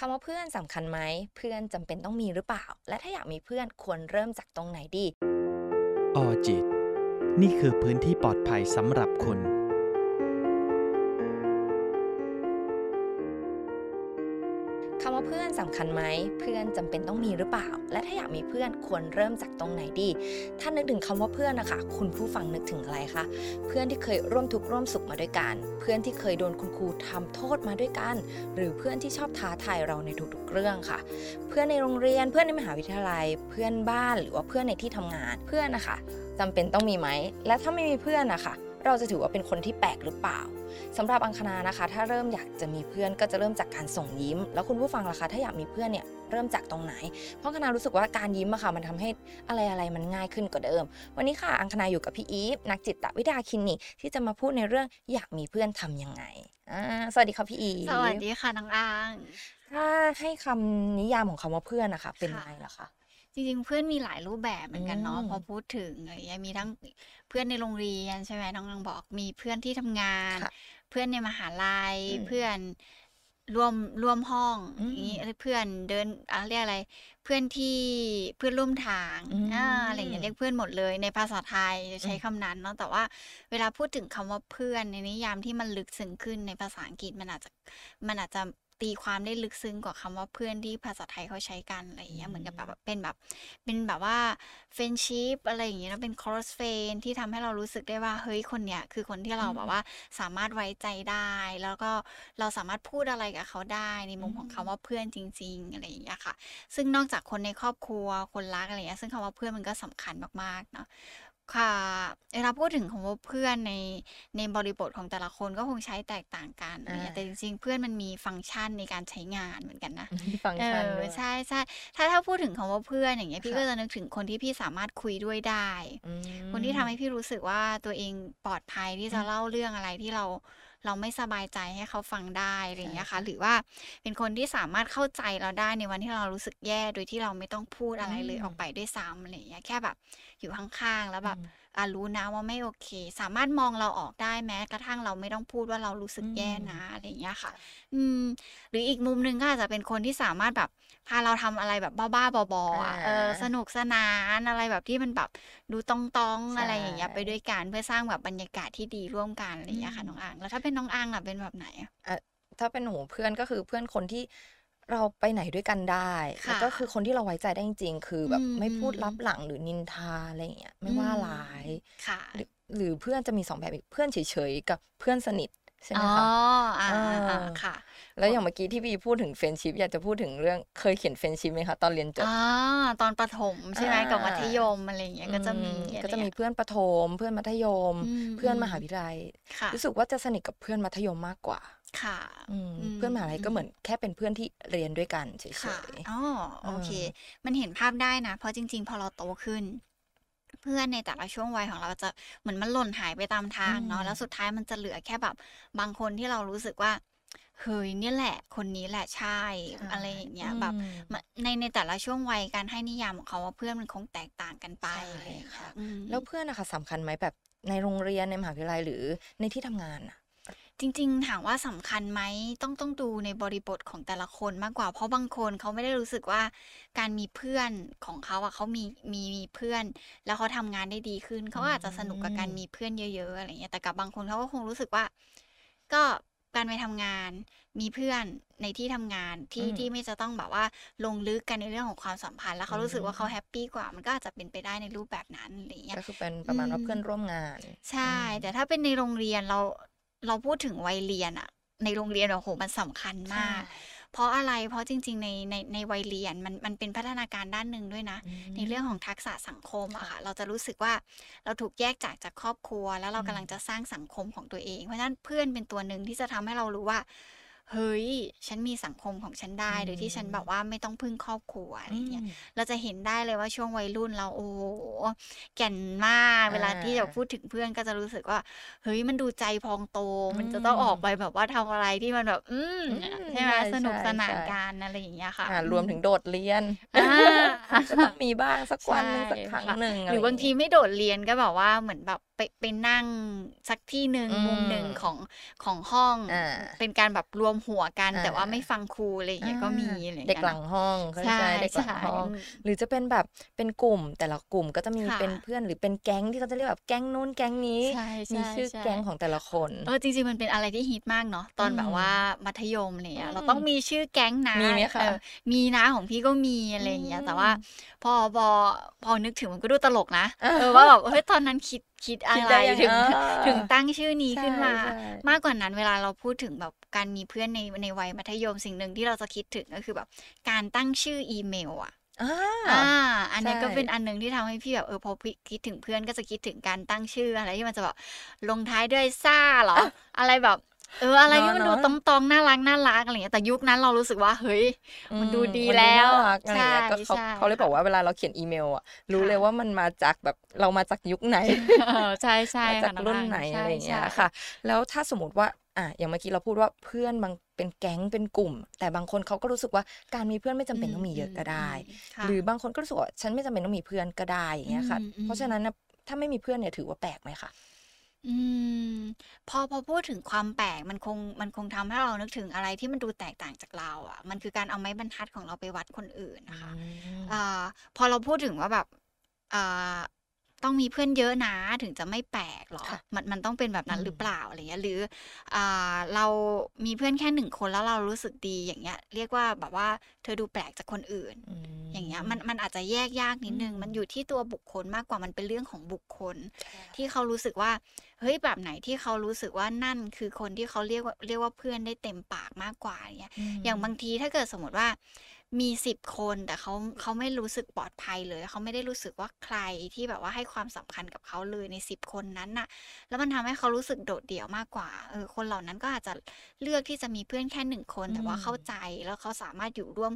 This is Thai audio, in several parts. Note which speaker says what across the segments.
Speaker 1: คำว่าเพื่อนสำคัญไหม เพื่อนจำเป็นต้องมีหรือเปล่า และถ้าอยากมีเพื่อนควรเริ่มจากตรงไหนดี
Speaker 2: ออจิต นี่คือพื้นที่ปลอดภัยสำหรับคุณ
Speaker 1: สำคัญไหมเพื่อนจำเป็นต้องมีหรือเปล่า และถ้าอยากมีเพื่อนควรเริ่มจากตรงไหนดี ถ้านึกถึงคำว่าเพื่อนนะคะ คุณผู้ฟังนึกถึงอะไรคะเพื่อนที่เคยร่วมทุกข์ร่วมสุขมาด้วยกัน เพื่อนที่เคยโดนคุณครูทำโทษมาด้วยกัน หรือเพื่อนที่ชอบท้าทายเราในทุกๆเรื่องค่ะ เพื่อนในโรงเรียนเพื่อนในมหาวิทยาลัย เพื่อนบ้านหรือว่าเพื่อนในที่ทำงานเพื่อนนะคะจำเป็นต้องมีไหมและถ้าไม่มีเพื่อนนะคะ เราจะถือว่าเป็นคนที่แปลกหรือเปล่าสำหรับอังคณานะคะ ถ้าเริ่มอยากจะมีเพื่อนก็จะเริ่มจากการส่งยิ้ม แล้วคุณผู้ฟังล่ะคะถ้าอยากมีเพื่อนเนี่ยเริ่มจากตรงไหน เพราะอังคณารู้สึกว่าการยิ้มอะค่ะมันทำให้อะไรอะไรๆมันง่ายขึ้นกว่าเดิม วันนี้ค่ะอังคณาอยู่กับพี่อีฟนักจิตวิทยาคลินิกที่จะมาพูดในเรื่องอยากมีเพื่อนทำยังไงอ่าสวัสดีค่ะพี่อีฟ
Speaker 3: สวัสดีค่ะน้องอัง
Speaker 1: ถ้าให้คำนิยามของคำว่าเพื่อนนะคะ เป็น
Speaker 3: ค่ะ
Speaker 1: ยังไงล่ะคะ
Speaker 3: จริงๆ เพื่อนมีหลายรูปแบบเหมือนกันเนาะ
Speaker 1: อืม
Speaker 3: พอพูดถึงอะไรอย่างเงี้ยมีทั้งเพื่อนในโรงเรียนใช่ไหมน้องอังบอกมีเพื่อนที่ทำงาน
Speaker 1: ค่ะ
Speaker 3: เพื่อนในมหาลัย
Speaker 1: อืม
Speaker 3: เพื่อนร่วมร่วมห้อง
Speaker 1: อืม
Speaker 3: อย่างนี้เพื่อนเดินอะเรียกอะไร เพื่อนที่เพื่อนร่วมทาง
Speaker 1: อืม
Speaker 3: อ่าอะไรอย่างเงี้ยเรียกเพื่อนหมดเลย ในภาษาไทยจะใช้
Speaker 1: อืม
Speaker 3: คำนั้นเนาะแต่ว่าเวลาพูดถึงคำว่าเพื่อนในนิยามที่มันลึกซึ้งขึ้นในภาษาอังกฤษมันอาจจะมันอาจจะ ตีความได้ลึกซึ้งกว่าคำว่าเพื่อนที่ภาษาไทยเขาใช้กันอะไรอย่างเงี้ยเหมือนกับแบบเป็นแบบ เป็นแบบว่าเฟนชิพอะไรอย่างเงี้ยแล้วเป็น cross f r i e n d ที่ทำให้เรารู้สึกได้ว่าเฮ้ยคนเนี้ยคือคนที่เรา
Speaker 1: อืม
Speaker 3: แบบว่าสามารถไว้ใจได้ แล้วก็เราสามารถพูดอะไรกับเขาได้ในมุมของ
Speaker 1: อืม
Speaker 3: คำว่าเพื่อนจริง ๆ อะไรอย่างเงี้ยค่ะ ซึ่งนอกจากคนในครอบครัวคนรักอะไรอย่างเงี้ยซึ่งคำว่าเพื่อนมันก็สำคัญมากๆเนาะ ค่ะเวลาพูดถึงคำว่าเพื่อนในในบริบทของแต่ละคนก็คงใช้แตกต่างกันอะไรเงี้ย
Speaker 1: อ่า
Speaker 3: แต่จริงๆ เพื่อนมันมีฟังก์ชันในการใช้งานเหมือนกันนะ
Speaker 1: มีฟังก์
Speaker 3: เอ
Speaker 1: ชัน
Speaker 3: อ
Speaker 1: ด้วย
Speaker 3: ใช่ใช่ถ้าถ้าพูดถึงคำว่าเพื่อนอย่างเงี้ยพี่
Speaker 1: ค่ะ
Speaker 3: ก็จะนึกถึงคนที่พี่สามารถคุยด้วยได้
Speaker 1: อืม
Speaker 3: คนที่ทำให้พี่รู้สึกว่าตัวเองปลอดภัยที่จะ
Speaker 1: อืม
Speaker 3: เล่าเรื่องอะไรที่เราเราไม่สบายใจให้เขาฟังได้อะไรอย่างเงี้ย
Speaker 1: ใช่
Speaker 3: ค่ะ หรือว่าเป็นคนที่สามารถเข้าใจเราได้ในวันที่เรารู้สึกแย่ โดยที่เราไม่ต้องพูดอะไรเลย
Speaker 1: อืม
Speaker 3: ออกไปด้วยซ้ำอะไรอย่างเงี้ยแค่แบบอยู่ข้างๆแล้วแบบ
Speaker 1: อืม
Speaker 3: อะรู้นะว่าไม่โอเค สามารถมองเราออกได้แม้กระทั่งเราไม่ต้องพูดว่าเรารู้สึกแย่นะอะไรอย่างเงี้ยค่ะ อืม หรืออีกมุมหนึ่งก็อาจจะเป็นคนที่สามารถแบบพาเราทำอะไรแบบบ้าๆบอๆอะ
Speaker 1: อ่า
Speaker 3: เออสนุกสนานอะไรแบบที่มันแบบดูตองๆ
Speaker 1: ใช่
Speaker 3: อะไรอย่างเงี้ยไปด้วยกันเพื่อสร้างแบบบรรยากาศที่ดีร่วมกันอะไรอย่างเงี้ยค่ะ
Speaker 1: อืม
Speaker 3: น้องอังแล้วถ้าเป็นน้องอังอะเป็นแบบไหนอะ
Speaker 1: ถ้าเป็นหนูเพื่อนก็คือเพื่อนคนที่ เราไปไหนด้วยกันได้
Speaker 3: ค่ะ
Speaker 1: แล้วก็คือคนที่เราไว้ใจได้จริงๆ คือแบบ
Speaker 3: อืม
Speaker 1: ไม่พูด
Speaker 3: อืม
Speaker 1: ลับหลังหรือนินทาอะไรอย่างเงี้ยไม่ว่า
Speaker 3: อืม
Speaker 1: ร้าย
Speaker 3: ค่ะ
Speaker 1: หรือหรือเพื่อนจะมีสองแบบอีกเพื่อนเฉยๆกับเพื่อนสนิทใช่ไหม
Speaker 3: อ๋อ
Speaker 1: คะ
Speaker 3: อ่า
Speaker 1: เอออ่า
Speaker 3: ค่ะ
Speaker 1: แล้วอย่างเมื่อกี้ที่พี่พูดถึง friendship อยากจะพูดถึงเรื่องเคยเขียน friendship ไหมคะตอนเรียนจบ
Speaker 3: อ่าตอนประถมใช่ไหม
Speaker 1: อ่า
Speaker 3: กับมัธยมอะไรอย่างเงี้ยก็จะมี
Speaker 1: อื
Speaker 3: อะไร
Speaker 1: ก็จะมี
Speaker 3: เงี้ย
Speaker 1: เพื่อนประถม เพื่อนมัธยม
Speaker 3: อืม
Speaker 1: เพื่อน
Speaker 3: อืม
Speaker 1: มหาวิทยาลัย
Speaker 3: ค่ะ
Speaker 1: รู้สึกว่าจะสนิทกับเพื่อนมัธยมมากกว่า
Speaker 3: ค่ะ
Speaker 1: อืม
Speaker 3: อืม
Speaker 1: เพื่อนมหาลัยก็เหมือนแค่เป็นเพื่อนที่เรียนด้วยกันเฉย
Speaker 3: ค่ะ
Speaker 1: ๆ
Speaker 3: อ๋อโอเค
Speaker 1: เออ
Speaker 3: มันเห็นภาพได้นะ เพราะจริง ๆ พอเราโตขึ้นเพื่อนในแต่ละช่วงวัยของเราจะเหมือนมันหล่นหายไปตามทางเนาะ
Speaker 1: อืม
Speaker 3: แล้วสุดท้ายมันจะเหลือแค่แบบบางคนที่เรารู้สึกว่า เฮ้ยเนี่ยแหละ คนนี้แหละใช่ อะไรอย่างเงี้ยแบบ
Speaker 1: อืม
Speaker 3: มันในในแต่ละช่วงวัยการให้นิยามของเขาว่าเพื่อนมันคงแตกต่างกันไป
Speaker 1: ใช่
Speaker 3: อะไรอย่างเงี้
Speaker 1: ค่ะ
Speaker 3: ยอืม
Speaker 1: แล้วเพื่อนนะคะสำคัญไหมแบบในโรงเรียนในมหาวิทยาลัยหรือในที่ทำงานอะ
Speaker 3: จริงๆถามว่าสำคัญไหมต้องต้องดูในบริบทของแต่ละคนมากกว่า เพราะบางคนเขาไม่ได้รู้สึกว่าการมีเพื่อนของเขาอะเขามีมีมีเพื่อน แล้วเขาทำงานได้ดีขึ้นเขาก็อาจจะสนุกกับการมีเพื่อนเยอะ ๆ อะไรเงี้ยแต่กับบางคนเขาก็คงรู้สึกว่า ก็ การไปทำงาน มีเพื่อนในที่ทำงานที่
Speaker 1: อืม
Speaker 3: ที่ไม่จะต้องแบบว่าลงลึกกันในเรื่องของความสัมพันธ์ แล้วเขารู้สึกว่า
Speaker 1: อืม
Speaker 3: เขาแฮปปี้กว่ามันก็อาจจะเป็นไปได้ในรูปแบบนั้นอะไรเงี้ย
Speaker 1: ก็คือเป็นประมาณว่า
Speaker 3: อืม
Speaker 1: เพื่อนร่วมงาน
Speaker 3: ใช่
Speaker 1: อืม
Speaker 3: แต่ถ้าเป็นในโรงเรียนเราเราพูดถึงวัยเรียนอะในโรงเรียนโอ้โหมันสำคัญมาก เพราะอะไรเพราะจริง ๆ ในในในวัยเรียนมันมันเป็นพัฒนาการด้านหนึ่งด้วยนะ
Speaker 1: อืม
Speaker 3: ในเรื่องของทักษะสังคมอะ
Speaker 1: ค่ะ
Speaker 3: ค่ะเราจะรู้สึกว่าเราถูกแยกจากจากครอบครัว แล้วเรา
Speaker 1: อืม
Speaker 3: กำลังจะสร้างสังคมของตัวเอง เพราะฉะนั้นเพื่อนเป็นตัวหนึ่งที่จะทำให้เรารู้ว่า เฮ้ย ฉันมีสังคมของฉันได้โดยที่ฉันแบบว่าไม่ต้องพึ่งครอบครัวอะไรอย่างเงี้ย
Speaker 1: อืม
Speaker 3: เราจะเห็นได้เลยว่าช่วงวัยรุ่นเราโอ้โหแก่นมาก
Speaker 1: อ่า
Speaker 3: เวลาที่จะพูดถึงเพื่อนก็จะรู้สึกว่า เฮ้ยมันดูใจพองโต มัน
Speaker 1: อืม
Speaker 3: จะต้องออกไปแบบว่าทำอะไรที่มันแบบ อืม
Speaker 1: อืม
Speaker 3: ใช่ไหม
Speaker 1: ใช่
Speaker 3: สนุก
Speaker 1: ใช่
Speaker 3: สนาน
Speaker 1: ใช่
Speaker 3: กันอะไรอย่างเงี้ยค่ะ
Speaker 1: อ่ารวมถึงโดดเรียน
Speaker 3: อ่า
Speaker 1: ก็ต้องมีบ้างสักวันหนึ่ง
Speaker 3: ใช่
Speaker 1: สักครั้ง
Speaker 3: ค่ะ
Speaker 1: หนึ่ง
Speaker 3: หรือบางทีไม่โดดเรียนก็แบบว่าเหมือนแบบ ไปไปนั่งสักที่หนึ่ง
Speaker 1: อืม
Speaker 3: มุมหนึ่งของของห้อง
Speaker 1: อ่า
Speaker 3: เป็นการแบบรวมหัวกัน
Speaker 1: อ่า
Speaker 3: แต่ว่าไม่ฟังครูอะไรอย่างเงี้ยก็มีอะไรอย่าง
Speaker 1: เด็ก
Speaker 3: เงี้ย
Speaker 1: หลังห้องเขา
Speaker 3: ใช่
Speaker 1: ใช้เด็กหลัง
Speaker 3: ใช่
Speaker 1: ห้อง หรือจะเป็นแบบเป็นกลุ่ม แต่ละกลุ่มก็จะมี
Speaker 3: ค่ะ
Speaker 1: เป็นเพื่อนหรือเป็นแก๊งที่เขาจะเรียกแบบแก๊งนู้นแก๊งนี้
Speaker 3: ใช่ใช่
Speaker 1: มีชื่อ
Speaker 3: ใช่
Speaker 1: แก๊งของแต่ละคน
Speaker 3: เออจริงๆมันเป็นอะไรที่ฮิตมากเนาะตอน
Speaker 1: อืม
Speaker 3: แบบว่ามัธยมอะไรเงี้ย
Speaker 1: อืม
Speaker 3: เราต้องมีชื่อแก๊งนะ
Speaker 1: มีไหมคะ
Speaker 3: เออมีนะของพี่ก็มีอะไรอย่างเงี้ย
Speaker 1: อืม
Speaker 3: แต่ว่าพอพอพอนึกถึงมันก็ดูตลกนะ
Speaker 1: อ่า
Speaker 3: เออว่าแบบเฮ้ยตอนนั้นคิดคิดอะ
Speaker 1: คิด
Speaker 3: ไร
Speaker 1: ได้ยัง
Speaker 3: ถึง
Speaker 1: ไงอ่า
Speaker 3: ถึงตั้งชื่อนี้ขึ้นมา
Speaker 1: ใช่ใช่
Speaker 3: มากกว่านั้นเวลาเราพูดถึงแบบการมีเพื่อนในในวัยมัธยมสิ่งหนึ่งที่เราจะคิดถึงก็คือแบบ การตั้งชื่ออีเมลอะ
Speaker 1: อ่า
Speaker 3: อ่าอันเนี้ย
Speaker 1: ใช่
Speaker 3: ก็เป็นอันหนึ่งที่ทำให้พี่แบบเออพอพี่คิดถึงเพื่อนก็จะคิดถึงการตั้งชื่ออะไรที่มันจะแบบลงท้ายด้วยซ่าเหรอ อะไรแบบ เอออะไรที่มันดู
Speaker 1: เนอะ
Speaker 3: ตรงตองๆน่ารักน่ารักอะไรเงี้ยแต่ยุคนั้นเรารู้สึกว่าเฮ้ยมันดูดี
Speaker 1: มัน
Speaker 3: แล้ว
Speaker 1: น่ารักอะไรอย่างเงี้ย
Speaker 3: ใช่
Speaker 1: ก็เขา
Speaker 3: ใช่
Speaker 1: เขาเลยบอกว่าเวลาเราเขียนอีเมลอะรู้
Speaker 3: ค่ะ
Speaker 1: เลยว่ามันมาจากแบบเรามาจากยุคไหน
Speaker 3: เออใช่ใช่
Speaker 1: มาจาก
Speaker 3: ค่ะ
Speaker 1: รุ่น
Speaker 3: อง
Speaker 1: ไหน
Speaker 3: ใช่
Speaker 1: อะไรอย่างเงี้ย
Speaker 3: ใช่
Speaker 1: ค่ะ แล้วถ้าสมมติว่าอะอย่างเมื่อกี้เราพูดว่าเพื่อนบางเป็นแก๊งเป็นกลุ่ม แต่บางคนเขาก็รู้สึกว่าการมีเพื่อนไม่จำเป็นต้องมีเยอะก็ได้
Speaker 3: อืมค่ะ
Speaker 1: หรือบางคนก็รู้สึกว่าฉันไม่จำเป็นต้องมีเพื่อนก็ได้อย่างเงี้ยค่ะ
Speaker 3: อืมอืม
Speaker 1: เพราะฉะนั้นนะถ้าไม่มีเพื่อนเนี่ยถือว่าแปลกไหมคะ
Speaker 3: อืม พอ พอพูดถึงความแปลก มันคง มันคงทำให้เรานึกถึงอะไรที่มันดูแตกต่างจากเราอะมันคือการเอาไม้บรรทัดของเราไปวัดคนอื่นนะคะอ่า พอเราพูดถึงว่าแบบ อ่า ต้องมีเพื่อนเยอะนะถึงจะไม่แปลกหรอ
Speaker 1: ค่ะ
Speaker 3: มัน มันต้องเป็นแบบนั้น
Speaker 1: อืม
Speaker 3: หรือเปล่า อะไรเงี้ย หรือ อ่า เรามีเพื่อนแค่หนึ่งคนแล้วเรารู้สึกดีอย่างเงี้ย เรียกว่าแบบว่าเธอดูแปลกจากคนอื่น
Speaker 1: ม
Speaker 3: อย่างเงี้ยมัน มันอาจจะแยกยากนิดนึง
Speaker 1: อืม
Speaker 3: มันอยู่ที่ตัวบุคคลมากกว่ามันเป็นเรื่องของบุคคล
Speaker 1: ใช่
Speaker 3: ที่เขารู้สึกว่า เฮ้ยแบบไหนที่เขารู้สึกว่านั่นคือคนที่เขาเรียกว่าเรียกว่าเพื่อนได้เต็มปากมากกว่าอย่างเงี้ย
Speaker 1: ม
Speaker 3: อย่างบางทีถ้าเกิดสมมติว่ามีสิบคนแต่เขาเขาไม่รู้สึกปลอดภัยเลย เขาไม่ได้รู้สึกว่าใครที่แบบว่าให้ความสำคัญกับเขาเลยในสิบคนนั้นน่ะ แล้วมันทำให้เขารู้สึกโดดเดี่ยวมากกว่าเออคนเหล่านั้นก็อาจจะเลือกที่จะมีเพื่อนแค่หนึ่งคน แต่ว่า
Speaker 1: อืม
Speaker 3: เข้าใจแล้วเขาสามารถอยู่ร่วม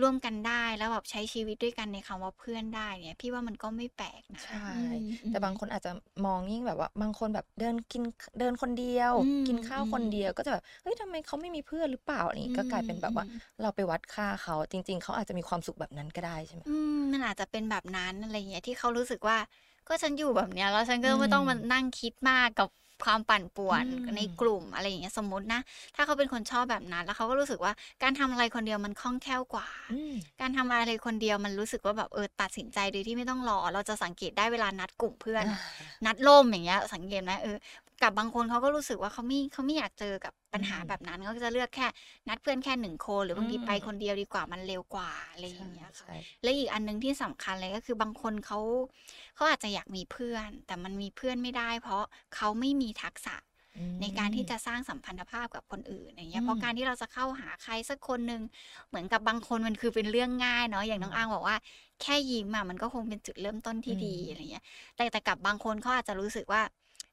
Speaker 3: ร่วมกันได้แล้วแบบใช้ชีวิตด้วยกันในคำว่าเพื่อนได้เนี่ย พี่ว่ามันก็ไม่แปลกนะ
Speaker 1: ใช่
Speaker 3: อืม
Speaker 1: แต่บางคนอาจจะมองยิ่งแบบว่า บางคนแบบเดินกินเดินคนเดียว
Speaker 3: อืม
Speaker 1: กินข้าวคน
Speaker 3: อืม
Speaker 1: เดียวก็จะแบบเฮ้ยทำไมเขาไม่มีเพื่อนหรือเปล่าอันนี้ก็กลายเป็นแบบว่า
Speaker 3: อืม
Speaker 1: เราไปวัดค่าเขาจริง ๆเขาอาจจะมีความสุขแบบนั้นก็ได้ใช่ไหม
Speaker 3: อืมมันอาจจะเป็นแบบนั้นอะไรอย่างเงี้ยที่เขารู้สึกว่าก็ฉันอยู่แบบเนี้ยแล้วฉันก็
Speaker 1: อืม
Speaker 3: ไม่ต้องมานั่งคิดมากกับ ความปั่นป่วน
Speaker 1: อืม
Speaker 3: ในกลุ่มอะไรอย่างเงี้ยสมมตินะ ถ้าเขาเป็นคนชอบแบบนั้น แล้วเขาก็รู้สึกว่าการทำอะไรคนเดียวมันคล่องแคล่วกว่า
Speaker 1: อืม
Speaker 3: การทำอะไรคนเดียวมันรู้สึกว่าแบบเออตัดสินใจโดยที่ไม่ต้องรอ เราจะสังเกตได้เวลานัดกลุ่มเพื่อน
Speaker 1: อ่า
Speaker 3: นัดล่มอย่างเงี้ยสังเกตไหมเออ กับบางคนเขาก็รู้สึกว่าเขาไม่เขาไม่อยากเจอกับปัญหา
Speaker 1: อืม
Speaker 3: แบบนั้นเขาก็จะเลือกแค่นัดเพื่อนแค่หนึ่งคน หรือบางที
Speaker 1: อืม
Speaker 3: ไปคนเดียวดีกว่ามันเร็วกว่าอะไรอย่างเงี้ยค่ะ
Speaker 1: ใช่
Speaker 3: และอีกอันหนึงที่สำคัญเลยก็คือบางคนเขาเขาอาจจะอยากมีเพื่อน แต่มันมีเพื่อนไม่ได้ เพราะเขาไม่มีทักษะ
Speaker 1: อืม
Speaker 3: ในการที่จะสร้างสัมพันธภาพกับคนอื่นอย่างเงี้ย
Speaker 1: อืม
Speaker 3: เพราะการที่เราจะเข้าหาใครสักคนหนึ่งเหมือนกับบางคนมันคือเป็นเรื่องง่ายเนาะอย่างน้อง
Speaker 1: อืม
Speaker 3: อ้างบอกว่าแค่ยิ้มอะมันก็คงเป็นจุดเริ่มต้นที่ดี
Speaker 1: อืม
Speaker 3: อะไรเงี้ยแต่แต่กับบางคนเขาอาจจะรู้สึกว่า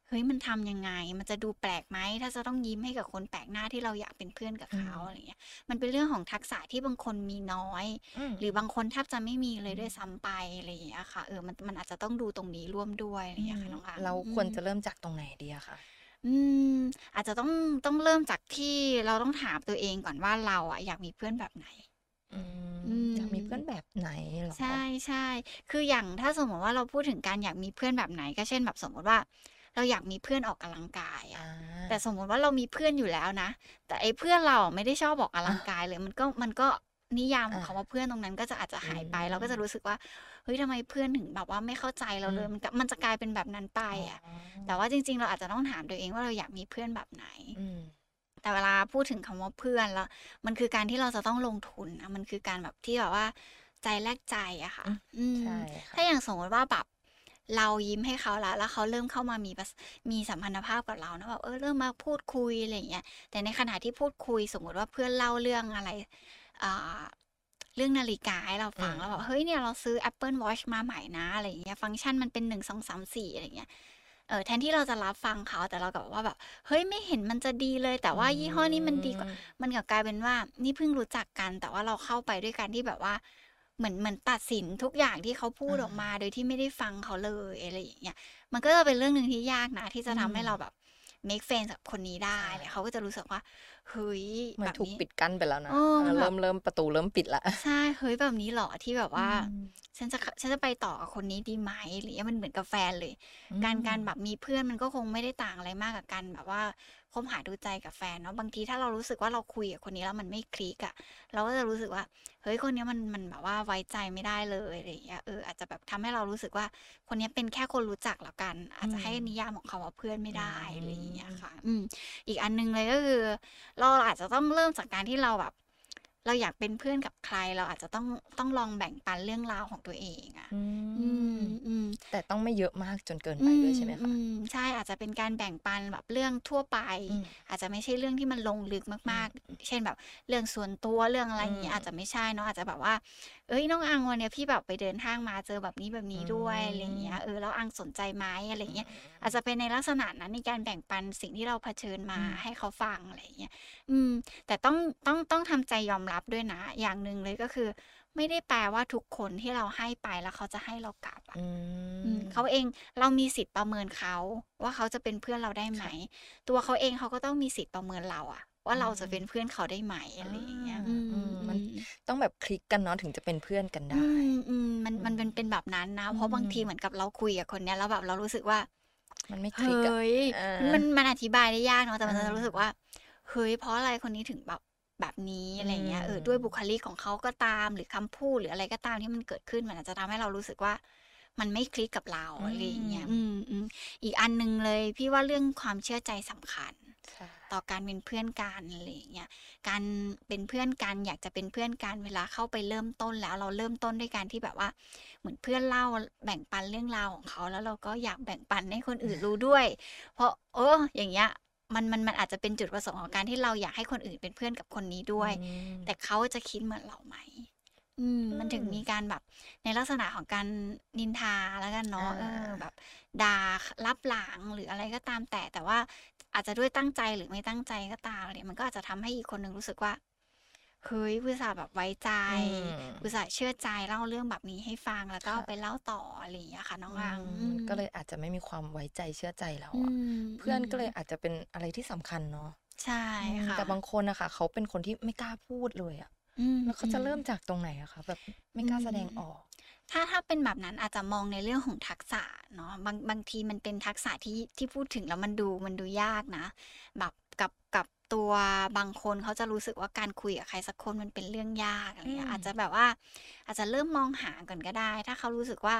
Speaker 3: เฮ้ยมันทำยังไง มันจะดูแปลกไหมถ้าจะต้องยิ้มให้กับคนแปลกหน้าที่เราอยากเป็นเพื่อนกับเขาอะไรเงี้ยมันเป็นเรื่องของทักษะที่บางคนมีน้อย
Speaker 1: ม
Speaker 3: หรือบางคนแทบจะไม่มีเลย
Speaker 1: อืม
Speaker 3: ด้วยซ้ำไปอะไรอย่างเงี้ยค่ะเออมันมันอาจจะต้องดูตรงนี้ร่วมด้วยอะไรอย่างเงี้ยค่ะน้องอัง
Speaker 1: เราควรจะเริ่มจากตรงไหนดีอะคะ
Speaker 3: อืมอาจจะต้องต้องเริ่มจากที่เราต้องถามตัวเองก่อนว่าเราอะอยากมีเพื่อนแบบไหน
Speaker 1: อืม
Speaker 3: อืม
Speaker 1: อยากมีเพื่อนแบบไหนเหรอ
Speaker 3: ใช่ใช่คืออย่างถ้าสมมติว่าเราพูดถึงการอยากมีเพื่อนแบบไหน ก็เช่นแบบสมมติว่า เราอยากมีเพื่อนออกกำลังกายอะ
Speaker 1: อ่า
Speaker 3: แต่สมมติว่าเรามีเพื่อนอยู่แล้วนะ แต่ไอ้เพื่อนเราอะไม่ได้ชอบออกกำลังกายเลยมันก็มันก็นิยามของ
Speaker 1: อ่า
Speaker 3: คำว่าเพื่อนตรงนั้นก็จะอาจจะหายไป
Speaker 1: อืม
Speaker 3: เราก็จะรู้สึกว่าเฮ้ยทำไมเพื่อนถึงแบบว่าไม่เข้าใจเราเลย
Speaker 1: อืม
Speaker 3: มันก็มันจะกลายเป็นแบบนั้นไปอะ แต่ว่าจริง ๆ เราอาจจะต้องถามตัวเองว่าเราอยากมีเพื่อนแบบไหน
Speaker 1: อืม
Speaker 3: แต่เวลาพูดถึงคำว่าเพื่อนแล้ว มันคือการที่เราจะต้องลงทุนนะมันคือการแบบที่แบบว่า ใจแลกใจอะค่ะ
Speaker 1: อืม
Speaker 3: อืม
Speaker 1: ใช่ค่ะ
Speaker 3: ถ้าอย่างสมมติว่าแบบ เรายิ้มให้เขาแล้วแล้วเขาเริ่มเข้ามามีประสมีสัมพันธภาพกับเรานะแบบเออเริ่มมาพูดคุยอะไรอย่างเงี้ยแต่ในขณะที่พูดคุยสมมติว่าเพื่อนเล่าเรื่องอะไรอ่าเรื่องนาฬิกาให้เราฟัง
Speaker 1: อืม
Speaker 3: แล้วแบบเฮ้ยเนี่ยเราซื้อ Apple Watch มาใหม่นะอะไรอย่างเงี้ยฟังก์ชันมันเป็นหนึ่งสองสามสี่อะไรอย่างเงี้ยเออแทนที่เราจะรับฟังเขาแต่เรากลับว่าแบบเฮ้ยไม่เห็นมันจะดีเลย แต่ว่ายี่ห้อนี้มันดีกว่า มันกลับกลายเป็นว่า นี่เพิ่งรู้จักกัน แต่ว่าเราเข้าไปด้วยกันที่แบบว่า เหมือนเหมือนตัดสินทุกอย่างที่เขาพูด
Speaker 1: อ่า
Speaker 3: ออกมา โดยที่ไม่ได้ฟังเขาเลยอะไรอย่างเงี้ยมันก็จะเป็นเรื่องหนึ่งที่ยากนะ ที่จะทำให้
Speaker 1: อืม
Speaker 3: เราแบบ make friends กับคนนี้ได้
Speaker 1: ใช่
Speaker 3: เนี่ยเขาก็จะรู้สึกว่าเฮ้ย
Speaker 1: เหมือ
Speaker 3: แบ
Speaker 1: น
Speaker 3: บ
Speaker 1: ถูก
Speaker 3: นี้
Speaker 1: ปิดกั้นไปแล้วนะ
Speaker 3: เออ
Speaker 1: เออ
Speaker 3: แบบ
Speaker 1: เริ่มเริ่มประตูเริ่มปิดละ
Speaker 3: ใช่เฮ้ยแบบนี้เหรอที่แบบว่า
Speaker 1: อืม
Speaker 3: ฉันจะฉันจะไปต่อกับคนนี้ดีไหมหรือมันเหมือนกับแฟนเลย
Speaker 1: อืม
Speaker 3: การการแบบมีเพื่อนมันก็คงไม่ได้ต่างอะไรมากกับการแบบว่า คบหาดูใจกับแฟนเนาะบางทีถ้าเรารู้สึกว่าเราคุยกับคนนี้แล้วมันไม่คลิกอะเราก็จะรู้สึกว่า เฮ้ยคนเนี้ยมันมันแบบว่าไว้ใจไม่ได้เลยอะไรอย่างเงี้ยเอออาจจะแบบทำให้เรารู้สึกว่าคนเนี้ยเป็นแค่คนรู้จักแล้วกัน อาจจะให้นิยามของคำว่าเพื่อนไม่ได้อะไรอย่างเงี้ยค่ะ อืม อีกอันหนึงเลยก็คือ เราอาจจะต้องเริ่มจากการที่เราแบบเราอยากเป็นเพื่อนกับใคร เราอาจจะต้องต้องลองแบ่งปันเรื่องราวของตัวเองอะ
Speaker 1: อื
Speaker 3: อื
Speaker 1: ม
Speaker 3: มอืม
Speaker 1: แต่ต้องไม่เยอะมากจนเกิน
Speaker 3: อื
Speaker 1: ไป
Speaker 3: ม
Speaker 1: ด้วยใช่ไหม
Speaker 3: อื
Speaker 1: คะ
Speaker 3: มใช่อาจจะเป็นการแบ่งปันแบบเรื่องทั่วไป
Speaker 1: อืม
Speaker 3: อาจจะไม่ใช่เรื่องที่มันลงลึกมากๆ เช่นแบบเรื่องส่วนตัวเรื่องอะไรอย่างเงี้ย
Speaker 1: อืม
Speaker 3: อาจจะไม่ใช่เนาะอาจจะแบบว่า เอ้ยน้องอังวันเนี้ยพี่แบบไปเดินห้างมาเจอแบบนี้แบบนี้ด้วย
Speaker 1: อืม
Speaker 3: อะไรอย่างเงี้ยเออแล้วอังสนใจไหมอะไรอย่างเงี้ยอาจจะเป็นในลักษณะนั้นในการแบ่งปันสิ่งที่เราเผชิญมา
Speaker 1: อืม
Speaker 3: ให้เขาฟังอะไรอย่างเงี้ยอืม แต่ต้องต้องต้องทำใจยอมรับด้วยนะ อย่างหนึ่งเลยก็คือ ไม่ได้แปลว่าทุกคนที่เราให้ไปแล้วเขาจะให้เรากลับอะ
Speaker 1: อื
Speaker 3: อืม
Speaker 1: ม
Speaker 3: เขาเองเรามีสิทธิ์ประเมินเขาว่าเขาจะเป็นเพื่อนเราได้ไหม
Speaker 1: ค่ะ
Speaker 3: ตัวเขาเองเขาก็ต้องมีสิทธิ์ประเมินเราอะว่าเราจะ
Speaker 1: อืม
Speaker 3: เป็นเพื่อนเขาได้ไหมอะไรอย่างเงี้ย
Speaker 1: อ่า
Speaker 3: อืม
Speaker 1: อืมมัน
Speaker 3: อืม
Speaker 1: ต้องแบบคลิกกันเนาะถึงจะเป็นเพื่อนกัน
Speaker 3: อื
Speaker 1: ได้
Speaker 3: มอืมมันมัน
Speaker 1: อืม
Speaker 3: เป็นเป็นแบบนั้นนะ
Speaker 1: อื
Speaker 3: เพราะบางที
Speaker 1: ม
Speaker 3: เหมือนกับเราคุยกับคนเนี้ยแล้วแบบเรารู้สึกว่า
Speaker 1: มันไม่ค
Speaker 3: เฮ
Speaker 1: ลิกอะ้
Speaker 3: ย
Speaker 1: อ่า
Speaker 3: มันมันอธิบายได้ยากเนาะแต่มัน
Speaker 1: อ่า
Speaker 3: จะรู้สึกว่าเฮ้ยเพราะอะไรคนนี้ถึงแบบ แบบนี้อะไรเงี้ย
Speaker 1: อืม
Speaker 3: เออด้วยบุคลิกของเขาก็ตาม หรือคำพูดหรืออะไรก็ตามที่มันเกิดขึ้นมันอาจจะทำให้เรารู้สึกว่า มันไม่คลิกกับเรา
Speaker 1: อื
Speaker 3: อะไรอย่างเงี้ย
Speaker 1: ม
Speaker 3: อืมอืมอีกอันหนึ่งเลย พี่ว่าเรื่องความเชื่อใจสำคัญ
Speaker 1: ใช่
Speaker 3: ต่อการเป็นเพื่อนกันอะไรอย่างเงี้ยการเป็นเพื่อนกันอยากจะเป็นเพื่อนกันเวลาเข้าไปเริ่มต้นแล้ว เราเริ่มต้นด้วยการที่แบบว่า เหมือนเพื่อนเล่าแบ่งปันเรื่องราวของเขาแล้วเราก็อยากแบ่งปันให้คนอื่นรู้ด้วย เพราะเอออย่างเงี้ย มันมันมันอาจจะเป็นจุดประสงค์ของการที่เราอยากให้คนอื่นเป็นเพื่อนกับคนนี้ด้วย
Speaker 1: อืม
Speaker 3: แต่เขาจะคิดเหมือนเราไหมอืมมันถึง
Speaker 1: อืม
Speaker 3: มีการแบบในลักษณะของการนินทาแล้วกันเนาะเอ
Speaker 1: อ่า
Speaker 3: อแบบด่ารับหลังหรืออะไรก็ตามแต่แต่ว่าอาจจะด้วยตั้งใจหรือไม่ตั้งใจก็ตามอะไรมันก็อาจจะทำให้อีกคนหนึ่งรู้สึกว่า เฮ้ยอุตส่าห์แบบไว้ใจ
Speaker 1: อืม
Speaker 3: อุตส่าห์เชื่อใจเล่าเรื่องแบบนี้ให้ฟังแล้วก็
Speaker 1: ค่ะ
Speaker 3: เอาไปเล่าต่ออะไรอย่างเงี้ยค่ะน้องอัง
Speaker 1: อืมก็เลยอาจจะไม่มีความไว้ใจเชื่อใจเรา
Speaker 3: อื
Speaker 1: อะ
Speaker 3: ม
Speaker 1: เพื่อนก็เลย
Speaker 3: ม
Speaker 1: อาจจะเป็นอะไรที่สำคัญเนาะ
Speaker 3: ใช่
Speaker 1: อืม
Speaker 3: ค่ะ
Speaker 1: แต่บางคนนะคะเขาเป็นคนที่ไม่กล้าพูดเลยอะ
Speaker 3: อืม
Speaker 1: แล้วเขาจะ
Speaker 3: อืม
Speaker 1: เริ่มจากตรงไหนอะคะแบบไม่กล้าแสดงออก
Speaker 3: ถ้าถ้าเป็นแบบนั้นอาจจะมองในเรื่องของทักษะเนาะบางบางทีมันเป็นทักษะที่ที่พูดถึงแล้วมันดูมันดูยากนะ แบบ กับกับตัวบางคนเขาจะรู้สึกว่าการคุยกับใครสักคนมันเป็นเรื่องยากอะไรเงี้
Speaker 1: อื
Speaker 3: ย
Speaker 1: ม
Speaker 3: อาจจะแบบว่า อาจจะเริ่มมองหาก่อนก็ได้ ถ้าเขารู้สึกว่า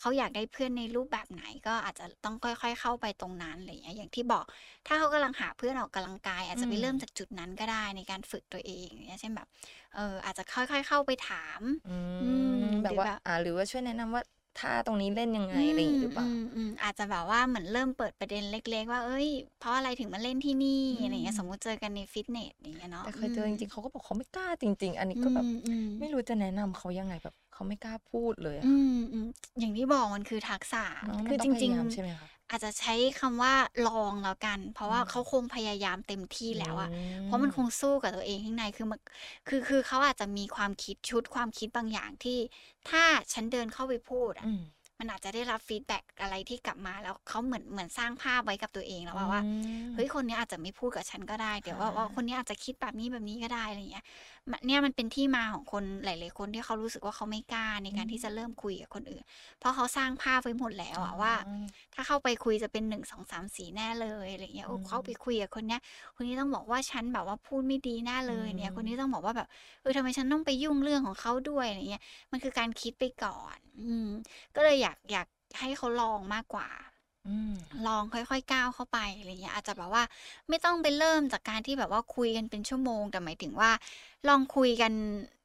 Speaker 3: เขาอยากได้เพื่อนในรูปแบบไหน ก็อาจจะต้องค่อย ๆ เข้าไปตรงนั้นอะไรเงี้ยอย่างที่บอก ถ้าเขากำลังหาเพื่อนออกกำลังกาย อาจจะไป
Speaker 1: อืม
Speaker 3: เริ่มจากจุดนั้นก็ได้ในการฝึกตัวเองอย่างเงี้ยเช่นแบบเอออาจจะค่อย ๆ เข้าไปถาม
Speaker 1: อื
Speaker 3: อืม
Speaker 1: มแบบ
Speaker 3: หรือ
Speaker 1: ว่า
Speaker 3: แบบ
Speaker 1: อ่าหรือว่าช่วยแนะนำว่า ท่าตรงนี้เล่นยังไงอะไรอย่างงี้หรือเปล่า
Speaker 3: มอืมอาจจะแบบว่าเหมือนเริ่มเปิดประเด็นเล็ก ๆ ว่าเอ้ย เพราะอะไรถึงมาเล่นที่นี่
Speaker 1: อืม
Speaker 3: อะไรเงี้ยสมมุติเจอกันในฟิตเนสอย่างเงี้ยเนาะ
Speaker 1: แต่เคยเจอจริงๆเขาก็บอกเขาไม่กล้าจริง ๆ อันนี้
Speaker 3: อื
Speaker 1: ก็แบบ
Speaker 3: มอืม
Speaker 1: ไม่รู้จะแนะนำเขายังไงแบบเขาไม่กล้าพูดเลยอะ
Speaker 3: อืมอืมอย่างที่บอกมันคือทักษะ
Speaker 1: เนาะมัน
Speaker 3: คือ
Speaker 1: ต้
Speaker 3: จ
Speaker 1: องพ
Speaker 3: ริง
Speaker 1: ยายามใช่ไหมคะ
Speaker 3: ๆ อาจจะใช้คำว่าลองแล้วกัน เพราะว่า
Speaker 1: อืม
Speaker 3: เขาคงพยายามเต็มที่แล้วอะ
Speaker 1: อื
Speaker 3: เพราะมันคงสู้กับตัวเองข้างในคือมันคือคือเขาอาจจะมีความคิดชุดความคิดบางอย่างที่ ถ้าฉันเดินเข้าไปพูดอะ
Speaker 1: อื ม
Speaker 3: มันอาจจะได้รับฟีดแบ็กอะไรที่กลับมาแล้วเขาเหมือนเหมือนสร้างภาพไว้กับตัวเองแล้วว่าว่า
Speaker 1: อืม
Speaker 3: เฮ้ยคนนี้อาจจะไม่พูดกับฉันก็ได้เดี๋ยวว่า
Speaker 1: อ่า
Speaker 3: ว่าคนนี้อาจจะคิดแบบนี้แบบนี้ก็ได้อะไรเงี้ยมันเนี่ยมันเป็นที่มาของคนหลาย ๆ คนที่เขารู้สึกว่าเขาไม่กล้าในการที่จะเริ่มคุยกับคนอื่น เพราะเขาสร้างภาพไว้หมดแล้วอะว่า
Speaker 1: อืม
Speaker 3: ถ้าเข้าไปคุยจะเป็นหนึ่งสองสามสี่แน่เลยอะไรเงี้ยโอ้
Speaker 1: อืม
Speaker 3: เข้าไปคุยกับคนเนี้ยคนนี้ต้องบอกว่าฉันแบบว่าพูดไม่ดีแน่เลยเนี่ย
Speaker 1: อืม
Speaker 3: คนนี้ต้องบอกว่าแบบเออทำไมฉันต้องไปยุ่งเรื่องของเขาด้วยอะไรเงี้ยมันคือการคิดไปก่อน อืมก็เลยอยากอยากให้เขาลองมากกว่า
Speaker 1: อืม
Speaker 3: ลองค่อยๆก้าวเข้าไปอะไรเงี้ยอาจจะแบบว่าไม่ต้องไปเริ่มจากการที่แบบว่าคุยกันเป็นชั่วโมง แต่หมายถึงว่า ลองคุยกัน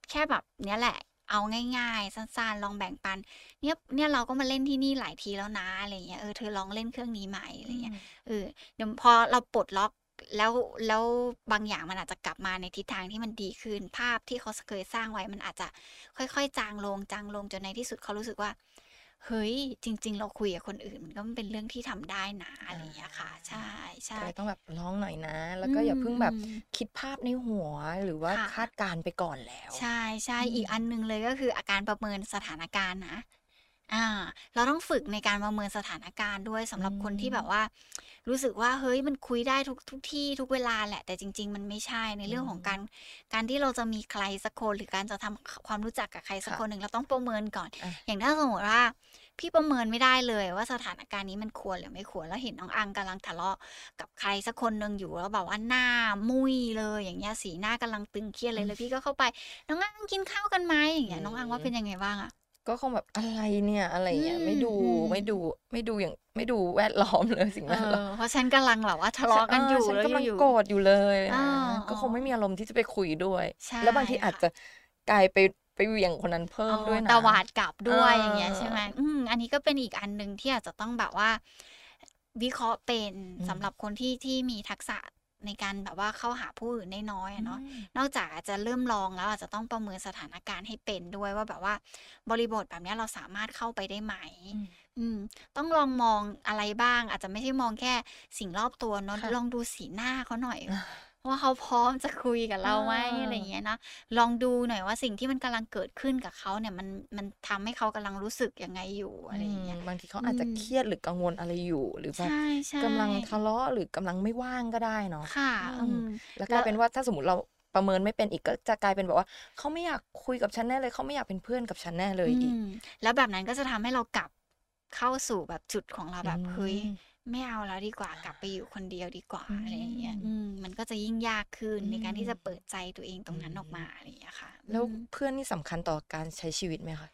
Speaker 3: แค่แบบเนี้ยแหละ เอาง่ายๆสั้นๆลองแบ่งปัน เนี่ยเนี่ยเราก็มาเล่นที่นี่หลายทีแล้วนะอะไรเงี้ยเออเธอลองเล่นเครื่องนี้ไหมอะไรเงี้ยเออเดี๋ยวพอเราปลดล็อกแล้วแล้วบางอย่างมันอาจจะกลับมาในทิศทางที่มันดีขึ้นภาพที่เขาเคยสร้างไว้มันอาจจะค่อยๆ จางลงจางลงจนในที่สุดเขารู้สึกว่า เฮ้ย จริง ๆ เราคุยกับคนอื่น มันก็เป็นเรื่องที่ทำได้นะอะไรอย่างเงี้ยค่ะ ใช่ใช่
Speaker 1: ก็เลยต้องแบบลองหน่อยนะ แล้วก็อย่าเพิ่งแบบ
Speaker 3: อืม
Speaker 1: คิดภาพในหัวหรือว่า
Speaker 3: ค่ะ
Speaker 1: คาดการณ์ไปก่อนแล้ว
Speaker 3: ใช่ใช่
Speaker 1: อืม
Speaker 3: อีกอันหนึงเลยก็คืออาการประเมินสถานการณ์นะ อ่า เราต้องฝึกในการประเมินสถานการณ์ด้วยสำหรับคนที่
Speaker 1: อืม
Speaker 3: แบบว่า รู้สึกว่าเฮ้ยมันคุยได้ทุกทุกที่ทุกเวลาแหละ แต่จริง ๆ มันไม่ใช่ในเรื่องของการการที่เราจะมีใครสักคนหรือการจะทำความรู้จักกับใครสัก
Speaker 1: ค่ะ
Speaker 3: คนหนึ่งเราต้องประเมินก่อน
Speaker 1: อะ
Speaker 3: อย่างถ้าสมมติว่าพี่ประเมินไม่ได้เลยว่าสถานการณ์นี้มันควรหรือไม่ควร แล้วเห็นน้องอังกำลังทะเลาะกับใครสักคนหนึ่งอยู่แล้วแบบว่าหน้ามุยเลยอย่างเงี้ยสีหน้ากำลังตึงเครียดเลยแล้วพี่ก็เข้าไป น้องอังกินข้าวกันไหมอย่างเงี้ยน้องอังว่าเป็นยังไงบ้างอะ
Speaker 1: ก็คงแบบอะไรเนี่ยอะไรเงี้ย
Speaker 3: อืม
Speaker 1: ไม่ดู
Speaker 3: อืม
Speaker 1: ไม่ดูไม่ดูอย่างไม่ดูแวดล้อมเลยสิ่ง
Speaker 3: เอ
Speaker 1: แวดล้อม
Speaker 3: อเพราะฉันกำลังแบบว่าทะเลาะกันอยู่
Speaker 1: ฉัน
Speaker 3: แล้ว
Speaker 1: กำลัง
Speaker 3: อยู่
Speaker 1: โกรธอยู่เลย
Speaker 3: อ่า
Speaker 1: นะก็คงไม่มีอารมณ์ที่จะไปคุยด้วย
Speaker 3: ใช่
Speaker 1: แล้วบางทีอาจ
Speaker 3: ค่ะ
Speaker 1: จะกลายไปไปเหวี่ยงคนนั้นเพิ่มด้วย
Speaker 3: อ๋อ
Speaker 1: นะ
Speaker 3: ตวาดกลับด้วย
Speaker 1: เออ
Speaker 3: อ
Speaker 1: อ
Speaker 3: ย่างเงี้ยใช่ไหมอืมอันนี้ก็เป็นอีกอันหนึ่งที่อาจจะต้องแบบว่า วิเคราะห์เป็นสำหรับคนที่ที่มีทักษะ ในการแบบว่าเข้าหาผู้อื่นได้น้อยอะเนาะนอกจากอาจจะเริ่มลองแล้วอาจจะต้องประเมินสถานการณ์ให้เป็นด้วยว่าแบบว่าบริบทแบบเนี้ยเราสามารถเข้าไปได้ไหม
Speaker 1: อืม
Speaker 3: อืมต้องลองมองอะไรบ้าง อาจจะไม่ใช่มองแค่สิ่งรอบตัวเนาะ
Speaker 1: ค่ะ
Speaker 3: ลองดูสีหน้าเขาหน่อย ว่าเขาพร้อมจะคุยกับเราไหม
Speaker 1: อ่า
Speaker 3: อะไรอย่างเงี้ยเนาะลองดูหน่อยว่าสิ่งที่มันกำลังเกิดขึ้นกับเขาเนี่ยมันมันทำให้เขากำลังรู้สึกยังไงอยู่อะไรอย่างเงี้ย
Speaker 1: มบางทีเขาอาจจะ
Speaker 3: อืม
Speaker 1: เครียดหรือกังวลอะไรอยู่ หรือแบบ
Speaker 3: ใช่ใช่
Speaker 1: กำลังทะเลาะหรือกำลังไม่ว่างก็ได้เนาะ
Speaker 3: ค่ะ
Speaker 1: อื
Speaker 3: อื
Speaker 1: ม
Speaker 3: ม
Speaker 1: แล้วก
Speaker 3: แล้
Speaker 1: ลายวเป็นว่าถ้าสมมติเราประเมินไม่เป็นอีกก็จะกลายเป็นแบบว่าเขาไม่อยากคุยกับฉันแน่เลยเขาไม่อยากเป็นเพื่อนกับฉันแน่เลยอีก
Speaker 3: อืมแล้วแบบนั้นก็จะทำให้เรากลับเข้าสู่แบบจุดของเราแบบ
Speaker 1: อืม
Speaker 3: เฮ้ย ไม่เอาแล้วดีกว่ากลับไปอยู่คนเดียวดีกว่า
Speaker 1: อืม
Speaker 3: อะไรอย่างเงี้ยอืมมันก็จะยิ่งยากขึ้น
Speaker 1: อืม
Speaker 3: ในการที่จะเปิดใจตัวเองตรงนั้นออกมาอะไรอย่างเงี้ยค่ะ
Speaker 1: แล้ว
Speaker 3: อืม
Speaker 1: เพื่อนนี่สำคัญต่อการใช้ชีวิตไหมคะ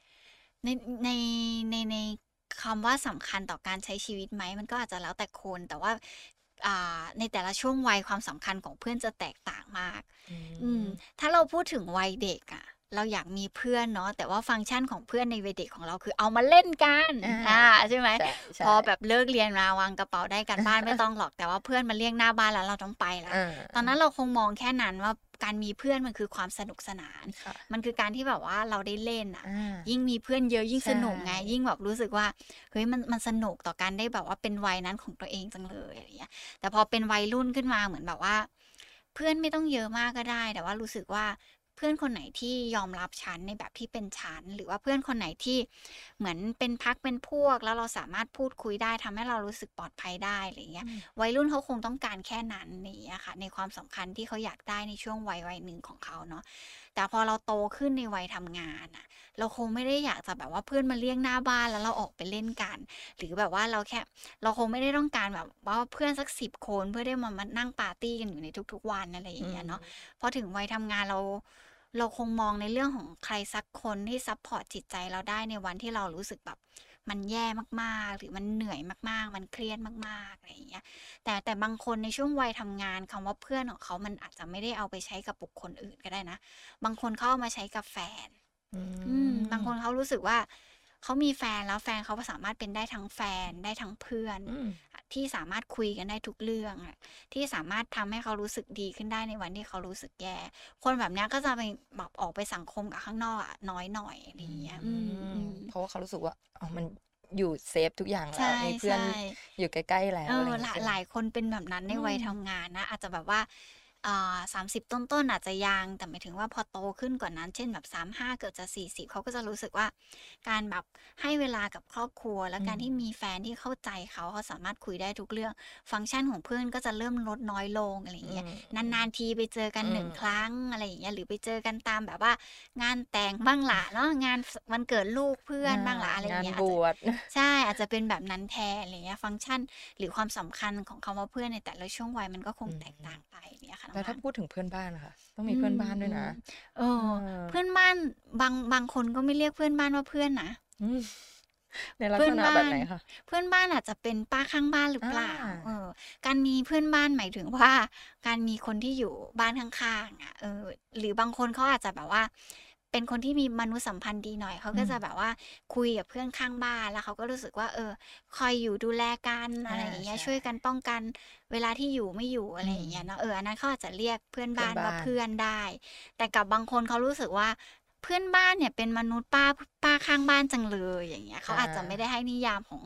Speaker 3: ในในในในคำว่าสำคัญต่อการใช้ชีวิตไหมมันก็อาจจะแล้วแต่คนแต่ว่าอ่าในแต่ละช่วงวัยความสำคัญของเพื่อนจะแตกต่างมาก อืมถ้าเราพูดถึงวัยเด็กอะ เราอยากมีเพื่อนเนาะแต่ว่าฟังก์ชันของเพื่อนในวัยเด็กของเราคือเอามาเล่นกัน
Speaker 1: อ่า
Speaker 3: อ่าใช่ไหม
Speaker 1: ใช่ใช่
Speaker 3: พอแบบเลิกเรียนมาวางกระเป๋าได้กันบ้านไม่ต้องหรอกแต่ว่าเพื่อนมาเรียกหน้าบ้านแล้วเราต้องไปแล้ว
Speaker 1: อ่า
Speaker 3: ตอนนั้นเราคงมองแค่นั้นว่าการมีเพื่อนมันคือความสนุกสนาน
Speaker 1: ค่ะ
Speaker 3: มันคือการที่แบบว่าเราได้เล่นอะ
Speaker 1: อ่า
Speaker 3: ยิ่งมีเพื่อนเยอะยิ่ง
Speaker 1: ใช่
Speaker 3: สนุกไง ยิ่งแบบรู้สึกว่า เฮ้ยมันมันสนุกต่อการได้แบบว่าเป็นวัยนั้นของตัวเองจังเลยอะไรเงี้ย แต่พอเป็นวัยรุ่นขึ้นมาเหมือนแบบว่า เพื่อนไม่ต้องเยอะมากก็ได้ แต่ว่ารู้สึกว่า เพื่อนคนไหนที่ยอมรับฉันในแบบที่เป็นฉัน หรือว่าเพื่อนคนไหนที่เหมือนเป็นพักเป็นพวก แล้วเราสามารถพูดคุยได้ทำให้เรารู้สึกปลอดภัยได้อะไรเงี้ย
Speaker 1: อืม
Speaker 3: วัยรุ่นเขาคงต้องการแค่นั้นนี่อะค่ะ ในความสำคัญที่เขาอยากได้ในช่วงวัยวัยหนึ่งของเขาเนาะแต่พอเราโตขึ้นในวัยทำงานอะเราคงไม่ได้อยากจะแบบว่าเพื่อนมาเรียกหน้าบ้านแล้วเราออกไปเล่นกัน หรือแบบว่าเราแค่เราคงไม่ได้ต้องการแบบว่าเพื่อนสักสิบคนเพื่อได้มามานั่งปาร์ตี้กันอยู่ในทุก ๆ วันอะไรอย่างเงี้ยเนาะพอถึงวัยทำงานเรา เราคงมองในเรื่องของใครสักคนที่ support จิตใจเราได้ในวันที่เรารู้สึกแบบมันแย่มากๆ หรือมันเหนื่อยมากๆ มันเครียดมากๆอะไรอย่างเงี้ย แต่แต่บางคนในช่วงวัยทำงานคำว่าเพื่อนของเขามันอาจจะไม่ได้เอาไปใช้กับบุคคลอื่นก็ได้นะ บางคนเขาเอามาใช้กับแฟน
Speaker 1: อื
Speaker 3: อืมบางคนเขารู้สึกว่า เขามีแฟนแล้วแฟนเขาสามารถเป็นได้ทั้งแฟนได้ทั้งเพื่อน
Speaker 1: อืม
Speaker 3: ที่สามารถคุยกันได้ทุกเรื่องอะที่สามารถทำให้เขารู้สึกดีขึ้นได้ในวันที่เขารู้สึกแย่ คนแบบเนี้ยก็จะไปแบบออกไปสังคมกับข้างนอกอะน้อยหน่อยอะไรอย่างเงี้ยอืมอืม
Speaker 1: เพราะว่าเขารู้สึกว่าอ๋อมันอยู่เซฟทุกอย่างแล้ว
Speaker 3: ใช่
Speaker 1: มีเพื่อน
Speaker 3: ใช่
Speaker 1: อยู่ใกล้ๆแล้ว
Speaker 3: เอ
Speaker 1: อะไร
Speaker 3: อ
Speaker 1: อย่าง
Speaker 3: ห
Speaker 1: เงี้
Speaker 3: ลาย
Speaker 1: ย
Speaker 3: หลายคนเป็นแบบนั้นในวัย
Speaker 1: อืม
Speaker 3: ทำงานนะ อาจจะแบบว่า สามสิบต้นๆอาจจะยัง แต่หมายถึงว่าพอโตขึ้นกว่านั้น เช่นแบบสามห้าเกือบจะสี่สิบเขาก็จะรู้สึกว่า การแบบให้เวลากับครอบครัว และการที่มีแฟนที่เข้าใจเขาเขาสามารถคุยได้ทุกเรื่อง ฟังก์ชันของเพื่อนก็จะเริ่มลดน้อยลงอะไรอย่างเงี้ย
Speaker 1: อืม
Speaker 3: นานๆทีไปเจอกัน
Speaker 1: อืม
Speaker 3: หนึ่งครั้งอะไรอย่างเงี้ยหรือไปเจอกันตามแบบว่า งานแต่งบ้างละเนาะงานวันเกิดลูกเพื่อนบ้างละอะไรอย่างเงี้ย
Speaker 1: งานบ
Speaker 3: อาจจะ
Speaker 1: วช
Speaker 3: ใช่อาจจะเป็นแบบนั้นแทนอะไรเงี้ยฟังก์ชันหรือความสำคัญของคำว่าเพื่อนในแต่ละช่วงวัยมันก็คง
Speaker 1: อืม
Speaker 3: แตกต่างไปเนี่ยค่ะน้อง
Speaker 1: แล้วถ้า
Speaker 3: อัน
Speaker 1: พูดถึงเพื่อนบ้านนะคะต้องมีเพื่อนบ้านด้วยนะ
Speaker 3: เออ
Speaker 1: เออ
Speaker 3: เพื่อนบ้านบางบางคนก็ไม่เรียกเพื่อนบ้านว่าเพื่อนนะ
Speaker 1: อืมในลัก
Speaker 3: เพื่อ
Speaker 1: ษ
Speaker 3: น
Speaker 1: ณะ
Speaker 3: บ้าน
Speaker 1: แบบไหนคะ
Speaker 3: เพื่อนบ้านอาจจะเป็นป้าข้างบ้านหรือเปล่า
Speaker 1: อ่า
Speaker 3: เออ การมีเพื่อนบ้านหมายถึงว่า การมีคนที่อยู่บ้านข้างๆอะเออ หรือบางคนเขาอาจจะแบบว่า เป็นคนที่มีมนุษยสัมพันธ์ดีหน่อยเขาก็จะแบบว่าคุยกับเพื่อนข้างบ้านแล้วเขาก็รู้สึกว่า เออ คอยอยู่ดูแลกันอะไรอย่างเงี้ย
Speaker 1: ใช่
Speaker 3: ช่วยกันป้องกัน เวลาที่อยู่ไม่อยู่อะไรอย่างเงี้ยเนาะเอออันนั้นเขาอาจจะเรียกเพื่อนบ้าน
Speaker 1: เพื่อนบ้าน
Speaker 3: ว่าเพื่อนได้ แต่กับบางคนเขารู้สึกว่าเพื่อนบ้านเนี่ยเป็นมนุษย์ป้าป้าข้างบ้านจังเลยอย่างเงี้ยเขา
Speaker 1: อ่า
Speaker 3: อาจจะไม่ได้ให้นิยามของ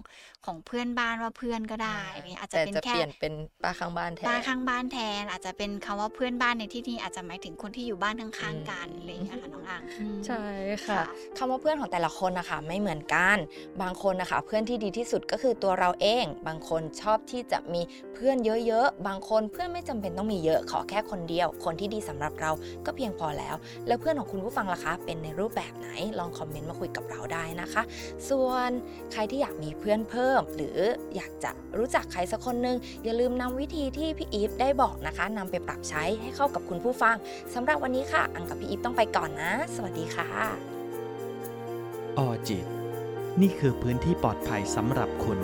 Speaker 3: ของเพื่อนบ้านว่าเพื่อนก็ได้อะไรเงี้ยอาจจะ
Speaker 1: แต่
Speaker 3: เป็น
Speaker 1: จะ
Speaker 3: แค่
Speaker 1: เปลี่ยนเป็นป้าข้างบ้านแทน
Speaker 3: ป้าข้างบ้านแทน อาจจะเป็นคำว่าเพื่อนบ้านในที่นี้อาจจะหมายถึงคนที่อยู่บ้านข้างๆกันอะไรอย่างเงี้ยค่ะน้องอ่างอืม
Speaker 1: ใช่ค่ะ
Speaker 3: ค่ะ
Speaker 1: คำว่าเพื่อนของแต่ละคนนะคะไม่เหมือนกัน บางคนนะคะเพื่อนที่ดีที่สุดก็คือตัวเราเอง บางคนชอบที่จะมีเพื่อนเยอะๆ บางคนเพื่อนไม่จำเป็นต้องมีเยอะขอแค่คนเดียว คนที่ดีสำหรับเราก็เพียงพอแล้ว แล้วเพื่อนของคุณผู้ฟังล่ะคะ เป็นในรูปแบบไหนลองคอมเมนต์มาคุยกับเราได้นะคะ ส่วนใครที่อยากมีเพื่อนเพิ่มหรืออยากจะรู้จักใครสักคนหนึง อย่าลืมนำวิธีที่พี่อีฟได้บอกนะคะนำไปปรับใช้ให้เข้ากับคุณผู้ฟังสำหรับวันนี้ค่ะ อังกับพี่อีฟต้องไปก่อนนะ สวัสดีค่ะ
Speaker 2: ออจิต นี่คือพื้นที่ปลอดภัยสำหรับคุณ